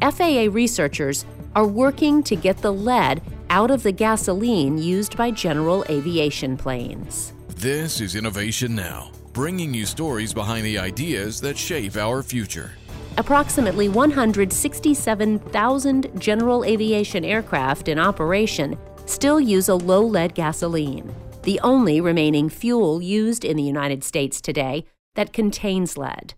FAA researchers are working to get the lead out of the gasoline used by general aviation planes. This is Innovation Now, bringing you stories behind the ideas that shape our future. Approximately 167,000 general aviation aircraft in operation still use a low lead gasoline, the only remaining fuel used in the United States today that contains lead.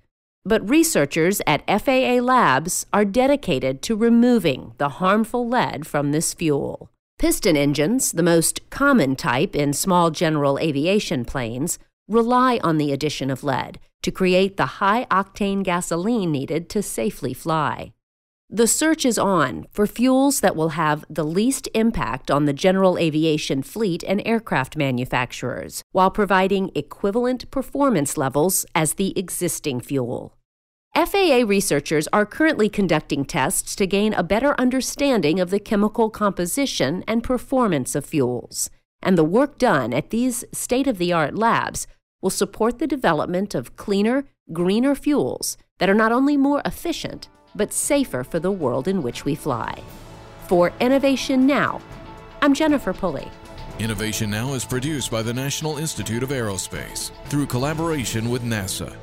But researchers at FAA labs are dedicated to removing the harmful lead from this fuel. Piston engines, the most common type in small general aviation planes, rely on the addition of lead to create the high octane gasoline needed to safely fly. The search is on for fuels that will have the least impact on the general aviation fleet and aircraft manufacturers, while providing equivalent performance levels as the existing fuel. FAA researchers are currently conducting tests to gain a better understanding of the chemical composition and performance of fuels, and the work done at these state of the art labs will support the development of cleaner, greener fuels that are not only more efficient, but safer for the world in which we fly. For Innovation Now, I'm Jennifer Pulley. Innovation Now is produced by the National Institute of Aerospace through collaboration with NASA